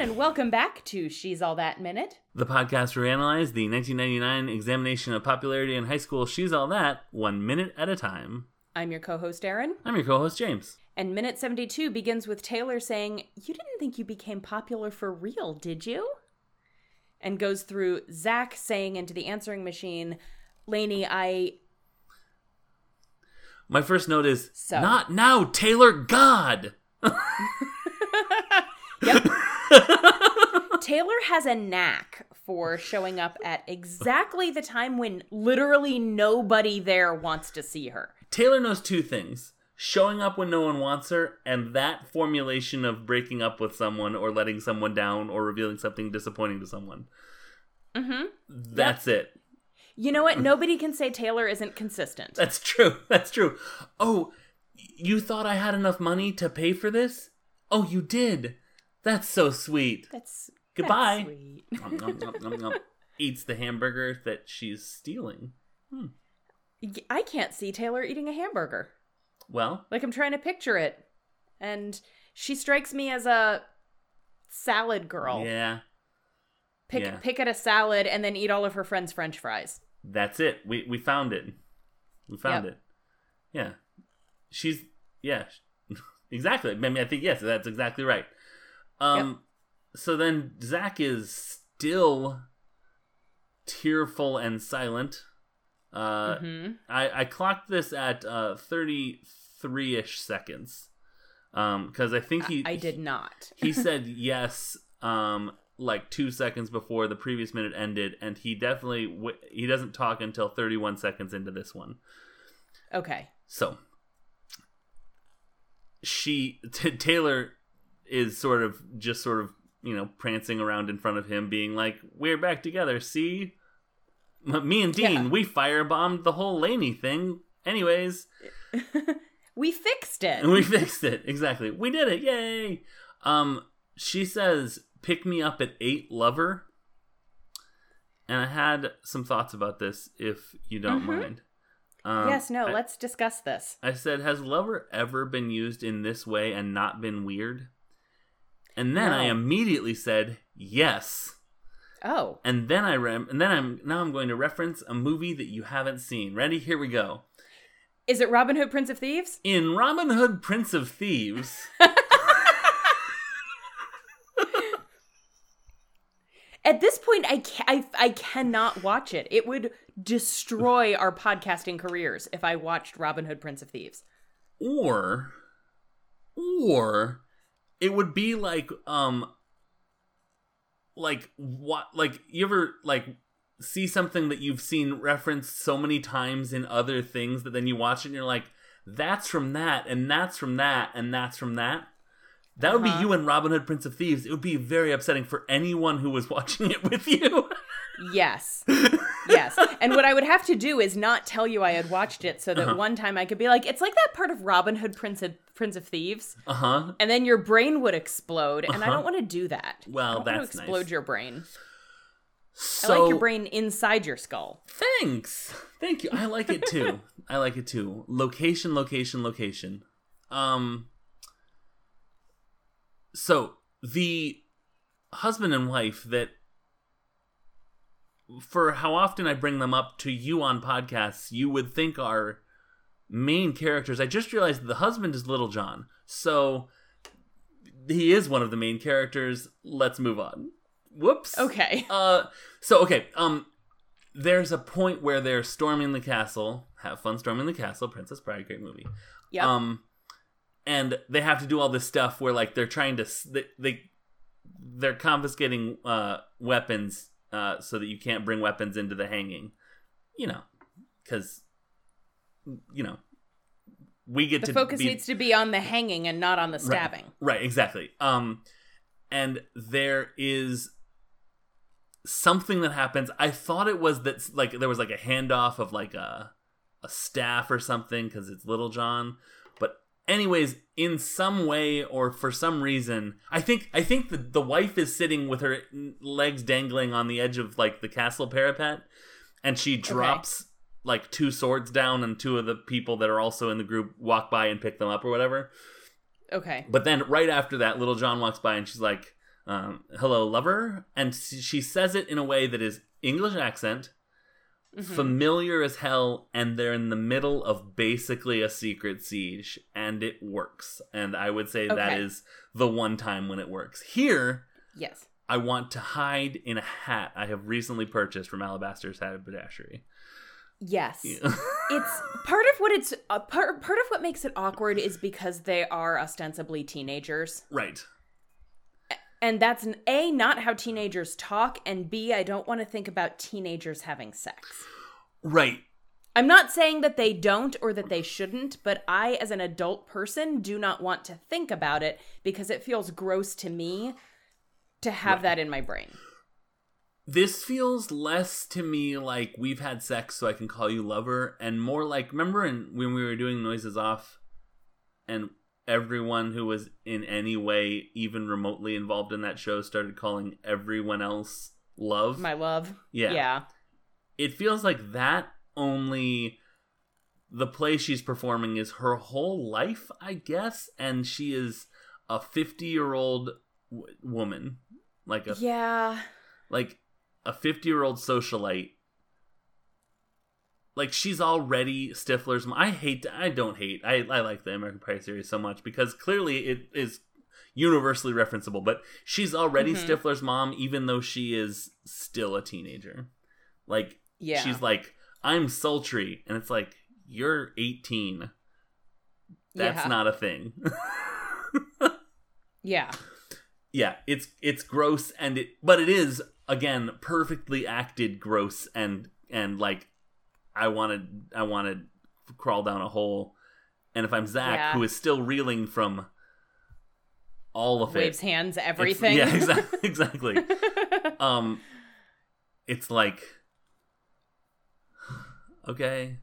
everyone, and welcome back to She's All That Minute. The podcast where we analyze the 1999 examination of popularity in high school She's All That, one minute at a time. I'm your co host, Aaron, I'm your co host, James. and minute 72 begins with Taylor saying, You didn't think you became popular for real, did you? And goes through Zach saying into the answering machine, Laney, I. My first note is So. not now, Taylor God. Yep. Taylor has a knack for showing up at exactly the time when literally nobody there wants to see her. Taylor knows two things showing up when no one wants her, and that formulation of breaking up with someone or letting someone down or revealing something disappointing to someone. Mm-hmm. That's it. You know what? Nobody can say Taylor isn't consistent. That's true. That's true. Oh, you thought I had enough money to pay for this? Oh, you did. That's so sweet. That's Goodbye. that's sweet. Nom, nom, nom. Eats the hamburger that she's stealing. Hmm. I can't see Taylor eating a hamburger. Well, Like I'm trying to picture it, and she strikes me as a salad girl. yeah, pick yeah. pick at a salad and then eat all of her friends' French fries. that's it. We we found it. We found Yep. it. Yeah, she's yeah, exactly. I mean, I think yes, that's exactly right. Um, so then Zach is still tearful and silent. Uh, hmm I, I clocked this at uh 33 ish seconds. Um, because I think he I did not. he said yes um like two seconds before the previous minute ended and he definitely w- he doesn't talk until 31 seconds into this one Okay. so she t- taylor is sort of just sort of you know prancing around in front of him being like we're back together see? Me and dean Yeah. we firebombed the whole laney thing. Anyways. We fixed it. we fixed it. Exactly. We did it. Yay! Um she says pick me up at eight lover. And i had some thoughts about this if you don't Mhm. mind. Um, yes, no, I, let's discuss this. I said has lover ever been used in this way and not been weird and then i oh. immediately said yes Oh. and then i rem- and then i'm now i'm going to reference a movie that you haven't seen ready here we go Is it Robin Hood Prince of Thieves? in robin hood prince of thieves At this point, I, ca- I, I cannot watch it. It would destroy our podcasting careers if I watched Robin Hood Prince of Thieves. or or it would be like um like what like you ever like see something that you've seen referenced so many times in other things that then you watch it and you're like that's from that and that's from that and that's from that that would Uh-huh. be you and Robin Hood Prince of Thieves. It would be very upsetting for anyone who was watching it with you. Yes. yes. And what I would have to do is not tell you I had watched it so that Uh-huh. one time I could be like, it's like that part of Robin Hood Prince of, Prince of Thieves. uh huh. And then your brain would explode. And I Uh-huh. don't want to do that. Well, I don't want that's to explode nice. your brain. So I like your brain inside your skull. Thanks. Thank you. I like it too. I like it too. Location, location, location. Um so the husband and wife that for how often I bring them up to you on podcasts, you would think are main characters. I just realized the husband is Little John. So he is one of the main characters. Let's move on. Whoops. Okay. Uh, so okay. Um, there's a point where they're storming the castle. Have fun storming the castle. Princess Bride, great movie. Yep. Um, and they have to do all this stuff where like they're trying to they, they they're confiscating uh weapons uh so that you can't bring weapons into the hanging. You know, because you know we get the to focus be, needs to be on the hanging and not on the stabbing. Right, exactly. Um and there is something that happens. I thought it was that like there was like a handoff of like a a staff or something cuz it's Little John. Anyways, in some way or for some reason, I think I think the the wife is sitting with her legs dangling on the edge of like the castle parapet and she drops like two swords down and two of the people that are also in the group walk by and pick them up or whatever. Okay. But then right after that, little John walks by and she's like, um, "Hello, lover," and she says it in a way that is English accent, Mhm. familiar as hell, and they're in the middle of basically a secret siege, and it works. And I would say that Okay. is the one time when it works. Here, Yes. I want to hide in a hat I have recently purchased from Alabaster's Hat Haberdashery. Yes. it's part of what it's uh, part part of what makes it awkward is because they are ostensibly teenagers. right. And that's an A not how teenagers talk and B I don't want to think about teenagers having sex. Right. I'm not saying that they don't or that they shouldn't, but I as an adult person do not want to think about it because it feels gross to me to have Right. that in my brain. This feels less to me like we've had sex so I can call you lover and more like remember in, when we were doing noises off and everyone who was in any way even remotely involved in that show started calling everyone else love. My love. Yeah. Yeah. it feels like that only the play she's performing is her whole life, I guess, and she is a 50-year-old w- woman, like a Yeah. like a 50-year-old socialite. Like she's already Stifler's. Mom. I hate. I don't hate. I I like the American Pie series so much because clearly it is universally referenceable. But she's already Mhm. Stifler's mom, even though she is still a teenager. Like Yeah. she's like, I'm sultry. And it's like, you're 18. That's Yeah. not a thing. Yeah. yeah, it's it's gross and it but it is again perfectly acted gross and and like I wanted I wanted to crawl down a hole. And if I'm Zach, Yeah. who is still reeling from all of Waves it, hands, everything. yeah, exactly, exactly. um, it's like, okay,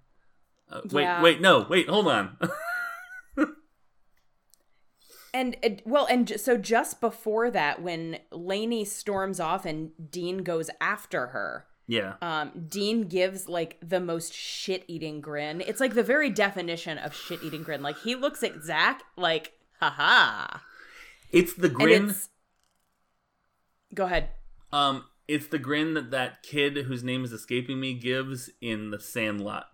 uh, wait, Yeah. wait, no, wait, hold on. And it, well, and ju- so just before that, when Laney storms off and Dean goes after her, yeah, um, Dean gives like the most shit-eating grin. It's like the very definition of shit-eating grin. Like he looks at Zach like, haha. it's the grin. it's go ahead. Um, it's the grin that that kid whose name is escaping me gives in the Sandlot.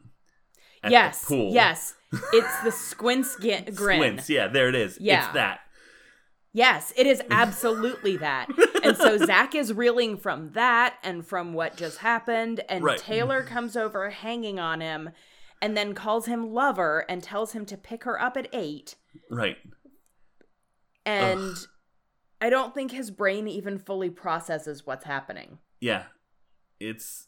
at the yes, pool. yes, it's the squints grin. Squints, yeah, there it is. Yeah. it's that. Yes, it is absolutely that. And so Zach is reeling from that and from what just happened. And Right. Taylor comes over hanging on him and then calls him lover and tells him to pick her up at eight. Right. And I don't think his brain even fully processes what's happening. Yeah, it's.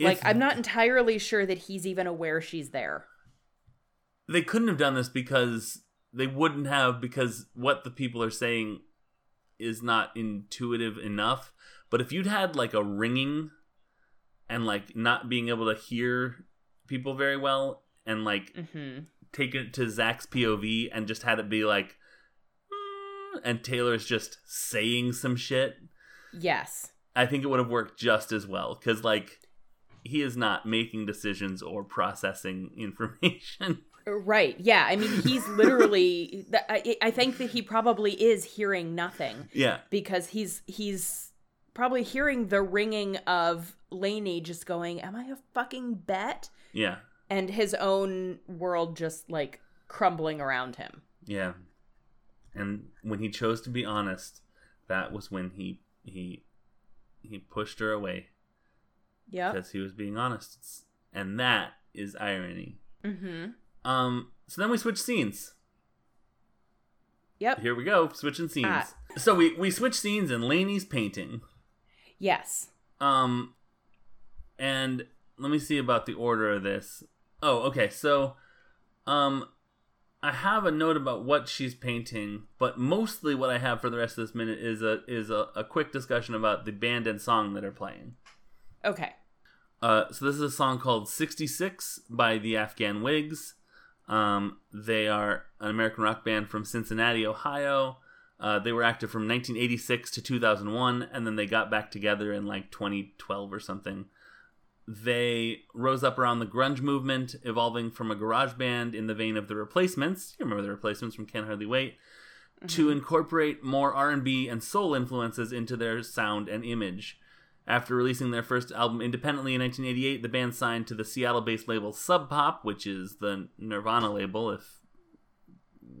Like, If- I'm not entirely sure that he's even aware she's there. they couldn't have done this because they wouldn't have because what the people are saying is not intuitive enough but if you'd had like a ringing and like not being able to hear people very well and like mm-hmm. take it to zach's pov and just had it be like "Mm," and taylor's just saying some shit Yes. i think it would have worked just as well because like he is not making decisions or processing information Right. Yeah. I mean, he's literally. I, I think that he probably is hearing nothing. yeah because he's he's probably hearing the ringing of Laney just going, "Am I a fucking bet?" yeah and his own world just like crumbling around him. Yeah. And when he chose to be honest, that was when he he he pushed her away Yep. because he was being honest. And that is irony. Mhm. Um so then we switch scenes. Yep. Here we go, switching scenes. Ah. So we we switch scenes and Laney's painting. Yes. Um and let me see about the order of this. Oh, okay. So um I have a note about what she's painting, but mostly what I have for the rest of this minute is a is a, a quick discussion about the band and song that are playing. Okay. Uh, so this is a song called "66" by the Afghan Whigs. Um, they are an American rock band from Cincinnati, Ohio. Uh, they were active from 1986 to 2001, and then they got back together in like 2012 or something. They rose up around the grunge movement, evolving from a garage band in the vein of the Replacements. You remember the Replacements from Can't Hardly Wait, to incorporate more R&B and soul influences into their sound and image. After releasing their first album independently in 1988, the band signed to the Seattle-based label Sub Pop, which is the Nirvana label, if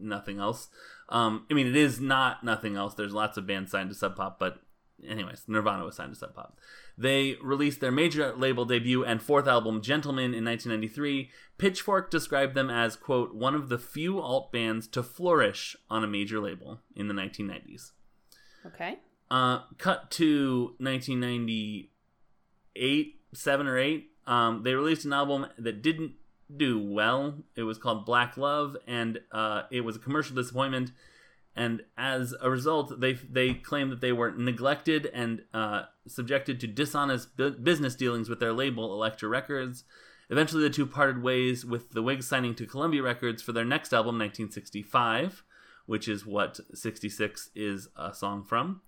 nothing else. Um, I mean, it is not nothing else. There's lots of bands signed to Sub Pop, but anyways, Nirvana was signed to Sub Pop. They released their major label debut and fourth album, Gentlemen, in 1993. Pitchfork described them as, quote, one of the few alt bands to flourish on a major label in the 1990s. Okay. Uh, cut to 1998, 7 or 8. Um, they released an album that didn't do well. It was called Black Love, and uh, it was a commercial disappointment. And as a result, they they claimed that they were neglected and uh, subjected to dishonest bu- business dealings with their label, Elektra Records. Eventually, the two parted ways, with the Whigs signing to Columbia Records for their next album, 1965, which is what 66 is a song from.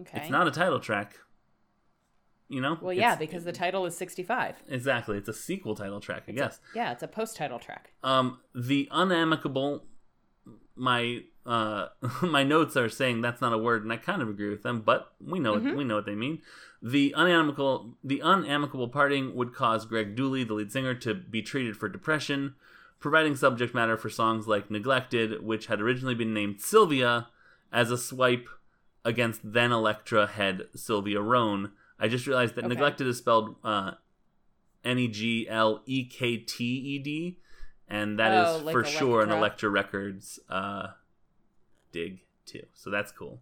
Okay. It's not a title track. You know? well, yeah, because the title is 65. Exactly. It's a sequel title track, I guess. Yeah, it's a post-title track. Um, the unamicable, my uh, my notes are saying that's not a word, and I kind of agree with them. But we know Mhm. we know what they mean. The unamicable the unamicable parting would cause Greg Dulli, the lead singer, to be treated for depression, providing subject matter for songs like "Neglected," which had originally been named Sylvia, as a swipe against then Elektra head Sylvia Rhone. I just realized that Okay. "Neglected" is spelled uh, N E G L E K T E D, and that is Oh, like for sure an? Elektra Records uh, dig too. So that's cool.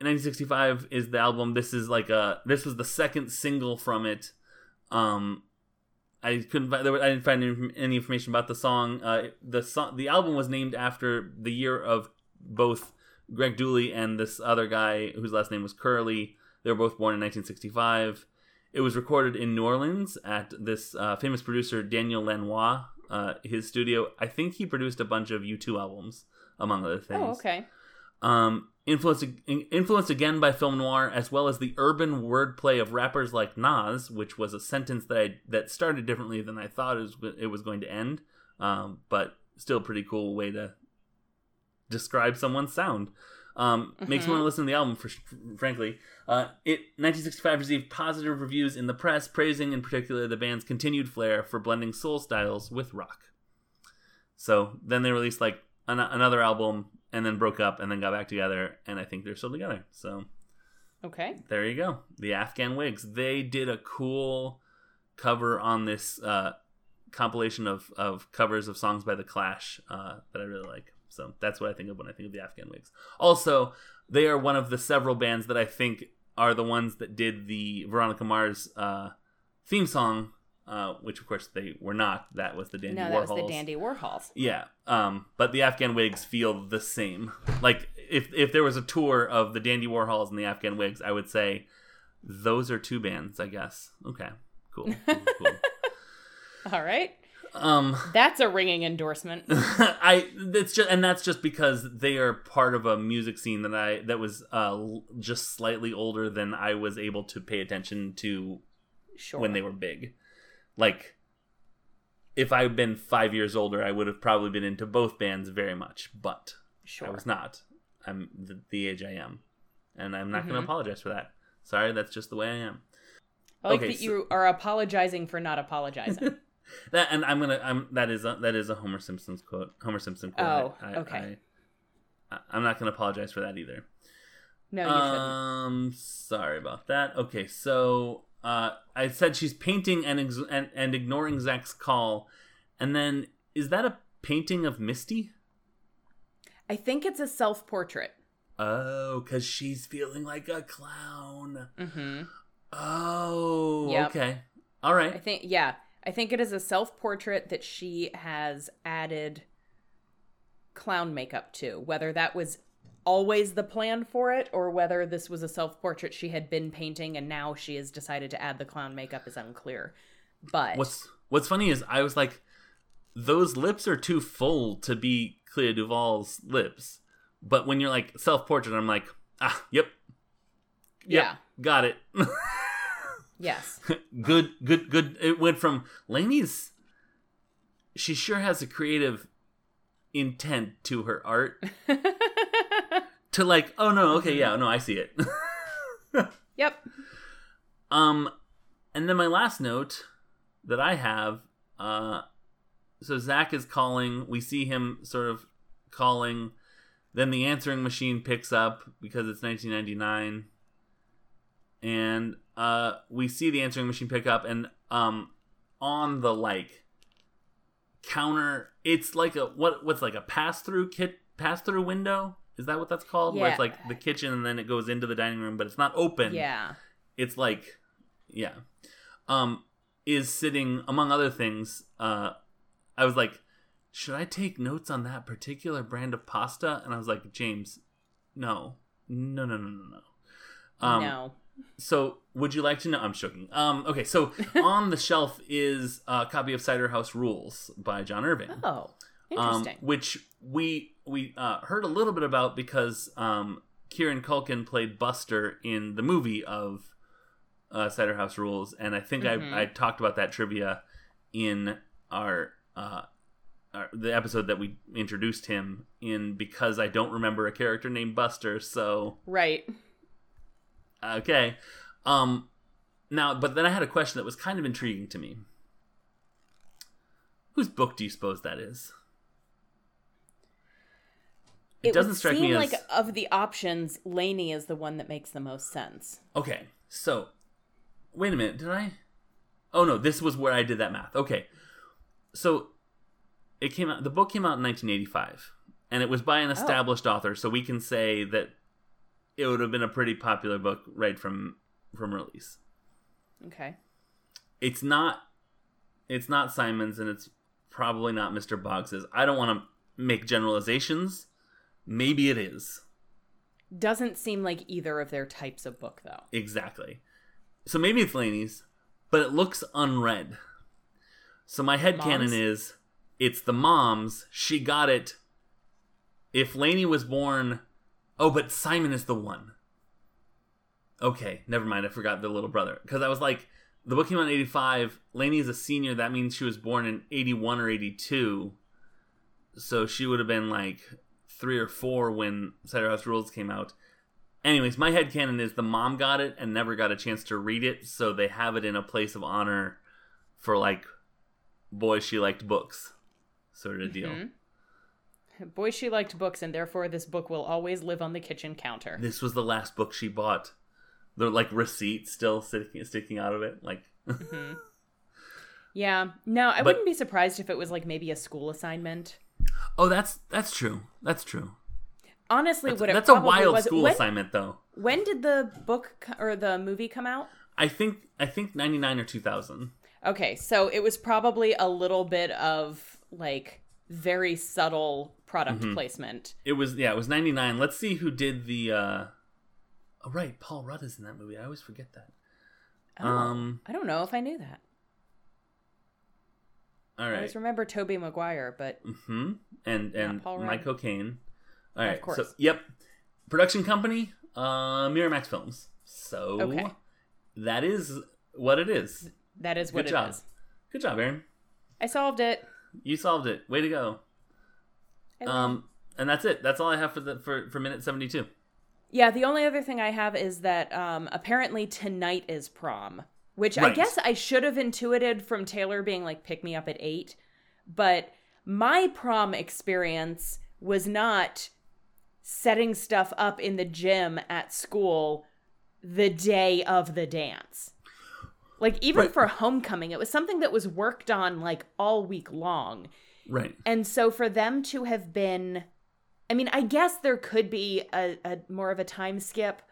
In 1965 is the album. This is like a this was the second single from it. Um, I couldn't find I didn't find any- any information about the song. Uh, the song, the album was named after the year of both Greg Dulli and this other guy whose last name was Curley. They were both born in 1965. It was recorded in New Orleans at this uh, famous producer Daniel Lanois, uh, his studio. I think he produced a bunch of U2 albums, among other things. Oh, okay. Um, influenced influenced again by film noir, as well as the urban wordplay of rappers like Nas, which was a sentence that I that started differently than I thought it was, it was going to end, um, but still a pretty cool way to describe someone's sound. Um, Makes me want to listen to the album, for frankly. Uh, it 1965 received positive reviews in the press, praising in particular the band's continued flair for blending soul styles with rock. So then they released like an- another album and then broke up and then got back together, and I think they're still together. So Okay. there you go. The Afghan Whigs. They did a cool cover on this uh, compilation of, of covers of songs by The Clash uh, that I really like. So that's what I think of when I think of the Afghan Whigs. Also, they are one of the several bands that I think are the ones that did the Veronica Mars uh, theme song, uh, which of course they were not. That was the Dandy no, Warhols. that was the Dandy Warhols. Yeah, um, but the Afghan Whigs feel the same. Like if if there was a tour of the Dandy Warhols and the Afghan Whigs, I would say those are two bands. I guess. Okay, cool. cool, cool. All right. Um, That's a ringing endorsement. I it's just and that's just because they are part of a music scene that I that was uh just slightly older than I was able to pay attention to Sure. when they were big. Like, if I had been five years older, I would have probably been into both bands very much. But Sure. I was not. I'm the, the age I am, and I'm not going Mhm. to apologize for that. Sorry, that's just the way I am. I like okay, that so- you are apologizing for not apologizing. That and I'm gonna. I'm that is a, that is a Homer Simpson's quote. Homer Simpson quote. Oh, I, okay. I, am not to apologize for that either. no, you shouldn't. Um, sorry about that. Okay, so uh, I said she's painting and, ex- and and ignoring Zach's call, and then is that a painting of Misty? I think it's a self-portrait. Oh, because she's feeling like a clown. Mm-hmm. Oh, Yep. okay, All right. I think, yeah, I think it is a self-portrait that she has added clown makeup to. Whether that was always the plan for it, or whether this was a self-portrait she had been painting and now she has decided to add the clown makeup is unclear. But What's What's funny is I was like, those lips are too full to be Clea Duvall's lips, but when you're like self portrait, I'm like, ah, yep, yep, yeah, got it. yes, good, good, good. It went from Laney's. She sure has a creative intent to her art, to like, oh no, okay, yeah, no, I see it. Yep. Um, and then my last note that I have, uh, so Zach is calling. We see him sort of calling. Then the answering machine picks up because it's 1999, and uh, we see the answering machine pick up, and um, on the like counter, it's like a what? What's like a pass through kit pass through window? Is that what that's called? Yeah. Where it's like the kitchen, and then it goes into the dining room, but it's not open Yeah. it's like yeah um is sitting among other things uh i was like should i take notes on that particular brand of pasta and i was like james no no no no no no um no. So would you like to know i'm joking um okay so on the shelf is a copy of cider house rules by john irving Oh, um, interesting. which we we uh, heard a little bit about because um, Kieran Culkin played Buster in the movie of uh, Cider House Rules, and I think Mhm. I, I talked about that trivia in our, uh, our the episode that we introduced him in because I don't remember a character named Buster. So right. Okay, um, now but then I had a question that was kind of intriguing to me. Whose book do you suppose that is? It, doesn't would strike me as like of the options, Laney is the one that makes the most sense. Okay, so wait a minute, did I? Oh no, this was where I did that math. Okay, so it came out. The book came out in 1985, and it was by an established author, so we can say that it would have been a pretty popular book right from from release. Okay. It's not. It's not Simon's, and it's probably not Mr. Boggs's. I don't want to make generalizations. Maybe it is. Doesn't seem like either of their types of book, though. Exactly. So maybe it's Laney's, but it looks unread. So my head headcanon is it's the mom's. She got it. If Laney was born. Oh, but Simon is the one. Okay, never mind. I forgot the little brother. Because I was like, the book came out in 85. Laney is a senior. That means she was born in 81 or 82. So she would have been like three or four when Cider House Rules came out. Anyways, my headcanon is the mom got it and never got a chance to read it, so they have it in a place of honor for like boy she liked books sort of deal. Mm-hmm. Boy, she liked books, and therefore this book will always live on the kitchen counter. This was the last book she bought. The like receipt still sticking sticking out of it. Like mm-hmm. Yeah. No, I But- wouldn't be surprised if it was like maybe a school assignment. Oh, that's that's true. That's true. Honestly, That's, what it that's a wild was. school when, assignment though. when did the book or the movie come out? I think I think 99 or 2000. Okay, so it was probably a little bit of like very subtle product Mm-hmm. placement. It was yeah, it was 99. Let's see who did the uh Oh right, Paul Rudd is in that movie. I always forget that. Oh, Um I don't know if I knew that. All right. I always remember Tobey Maguire, but mm-hmm. And and Paul Mike Rudd. Cocaine. All right. course. So yep. Production company, uh Miramax Films. So Okay. that is what it is. that is what Good it job. is. Good job, Aaron. I solved it. You solved it. Way to go. Um and that's it. That's all I have for the for, for minute 72. Yeah, the only other thing I have is that um, apparently tonight is prom, which I guess I should have intuited from Taylor being like, pick me up at eight. But my prom experience was not setting stuff up in the gym at school the day of the dance. Like, even Right. for homecoming, it was something that was worked on like all week long. Right. And so for them to have been I mean, I guess there could be a, a more of a time skip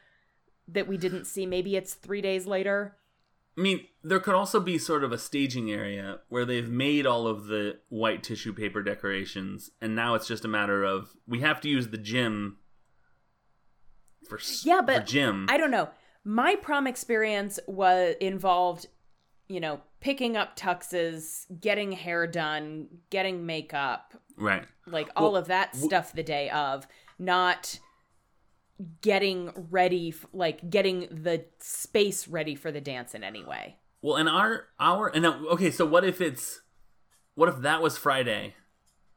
that we didn't see. Maybe it's three days later. I mean, there could also be sort of a staging area where they've made all of the white tissue paper decorations, and now it's just a matter of we have to use the gym for Yeah, for but gym. I don't know. My prom experience was involved, you know, picking up tuxes, getting hair done, getting makeup, right. like all Well, of that stuff the day of, not getting ready, f- like getting the space ready for the dance in any way. Well, and our our and now, okay, so what if it's what if that was Friday?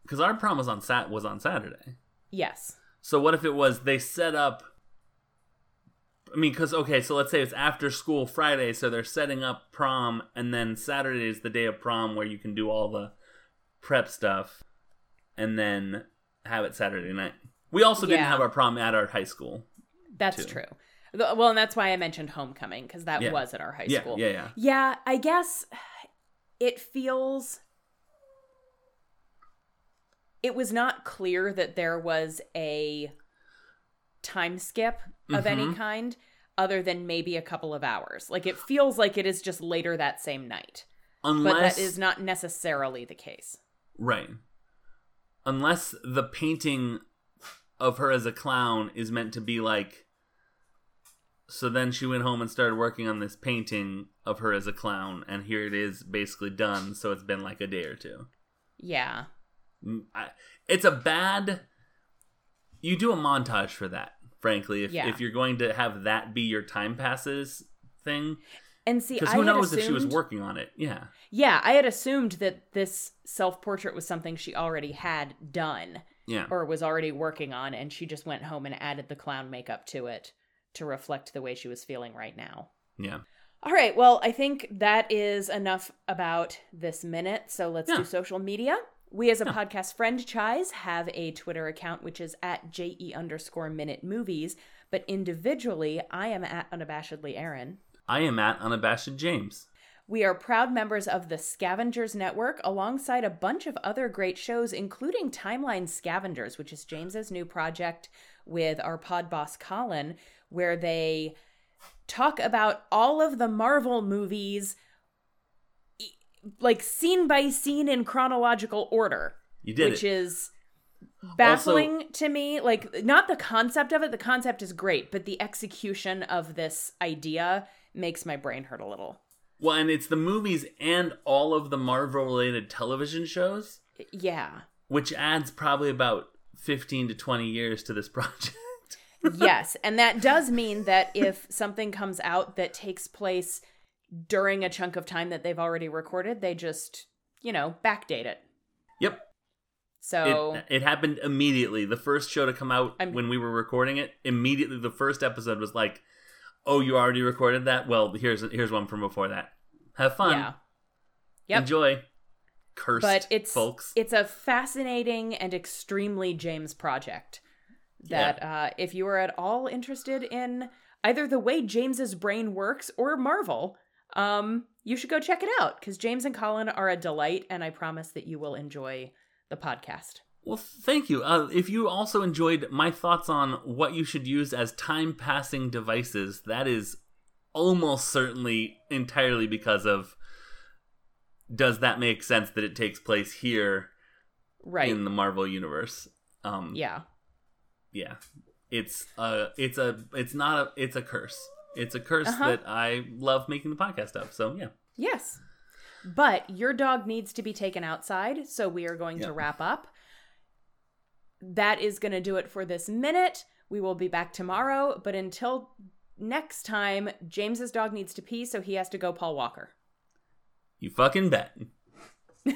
Because our prom was on sat was on Saturday. Yes. So what if it was they set up I mean, because okay, so let's say it's after school Friday, so they're setting up prom, and then Saturday is the day of prom where you can do all the prep stuff, and then have it Saturday night. We also didn't have our prom at our high school. That's too. true. Well, and that's why I mentioned homecoming because that Yeah. was at our high Yeah, school. yeah, yeah. Yeah, I guess it feels. It was not clear that there was a time skip of any Mhm. kind other than maybe a couple of hours. Like it feels like it is just later that same night. Unless But that is not necessarily the case. right, unless the painting of her as a clown is meant to be like. So then she went home and started working on this painting of her as a clown, and here it is, basically done. So it's been like a day or two. Yeah. I- it's a bad you do a montage for that frankly if, Yeah. if you're going to have that be your time passes thing And see, because who knows if she was working on it yeah Yeah, I had assumed that this self portrait was something she already had done. yeah or was already working on and she just went home and added the clown makeup to it to reflect the way she was feeling right now. yeah All right, well, I think that is enough about this minute. So let's Yeah. do social media. We as a Yeah. podcast friend Chise have a Twitter account which is at JE underscore minute movies, but individually I am at unabashedly Aaron. i am at unabashed james We are proud members of the Scavengers Network alongside a bunch of other great shows, including Timeline Scavengers, which is James's new project with our pod boss Colin, where they talk about all of the Marvel movies like scene by scene in chronological order, you did which it is baffling to me. Like, not the concept of it, the concept is great, but the execution of this idea makes my brain hurt a little. well and it's the movies and all of the marvel related television shows Yeah. which adds probably about 15 to 20 years to this project yes, and that does mean that if something comes out that takes place during a chunk of time that they've already recorded, they just, you know, backdate it. yep So, it, it happened immediately. The first show to come out I'm- when we were recording it, immediately the first episode was like, "Oh, you already recorded that? Well, here's here's one from before that. Have fun, yeah. Yep. enjoy." Cursed, But it's folks. it's a fascinating and extremely James project that uh, if you are at all interested in either the way James's brain works or Marvel, um, you should go check it out because James and Colin are a delight, and I promise that you will enjoy the podcast. Well, thank you. Uh, if you also enjoyed my thoughts on what you should use as time passing devices, that is almost certainly entirely because of does that make sense that it takes place here Right. in the Marvel universe? Um, yeah. yeah it's a it's a it's not a it's a curse it's a curse Uh-huh. that i love making the podcast of so yeah Yes. But your dog needs to be taken outside, so we are going to wrap up. That is going to do it for this minute. We will be back tomorrow, but until next time, James's dog needs to pee, so he has to go Paul Walker. you fucking bet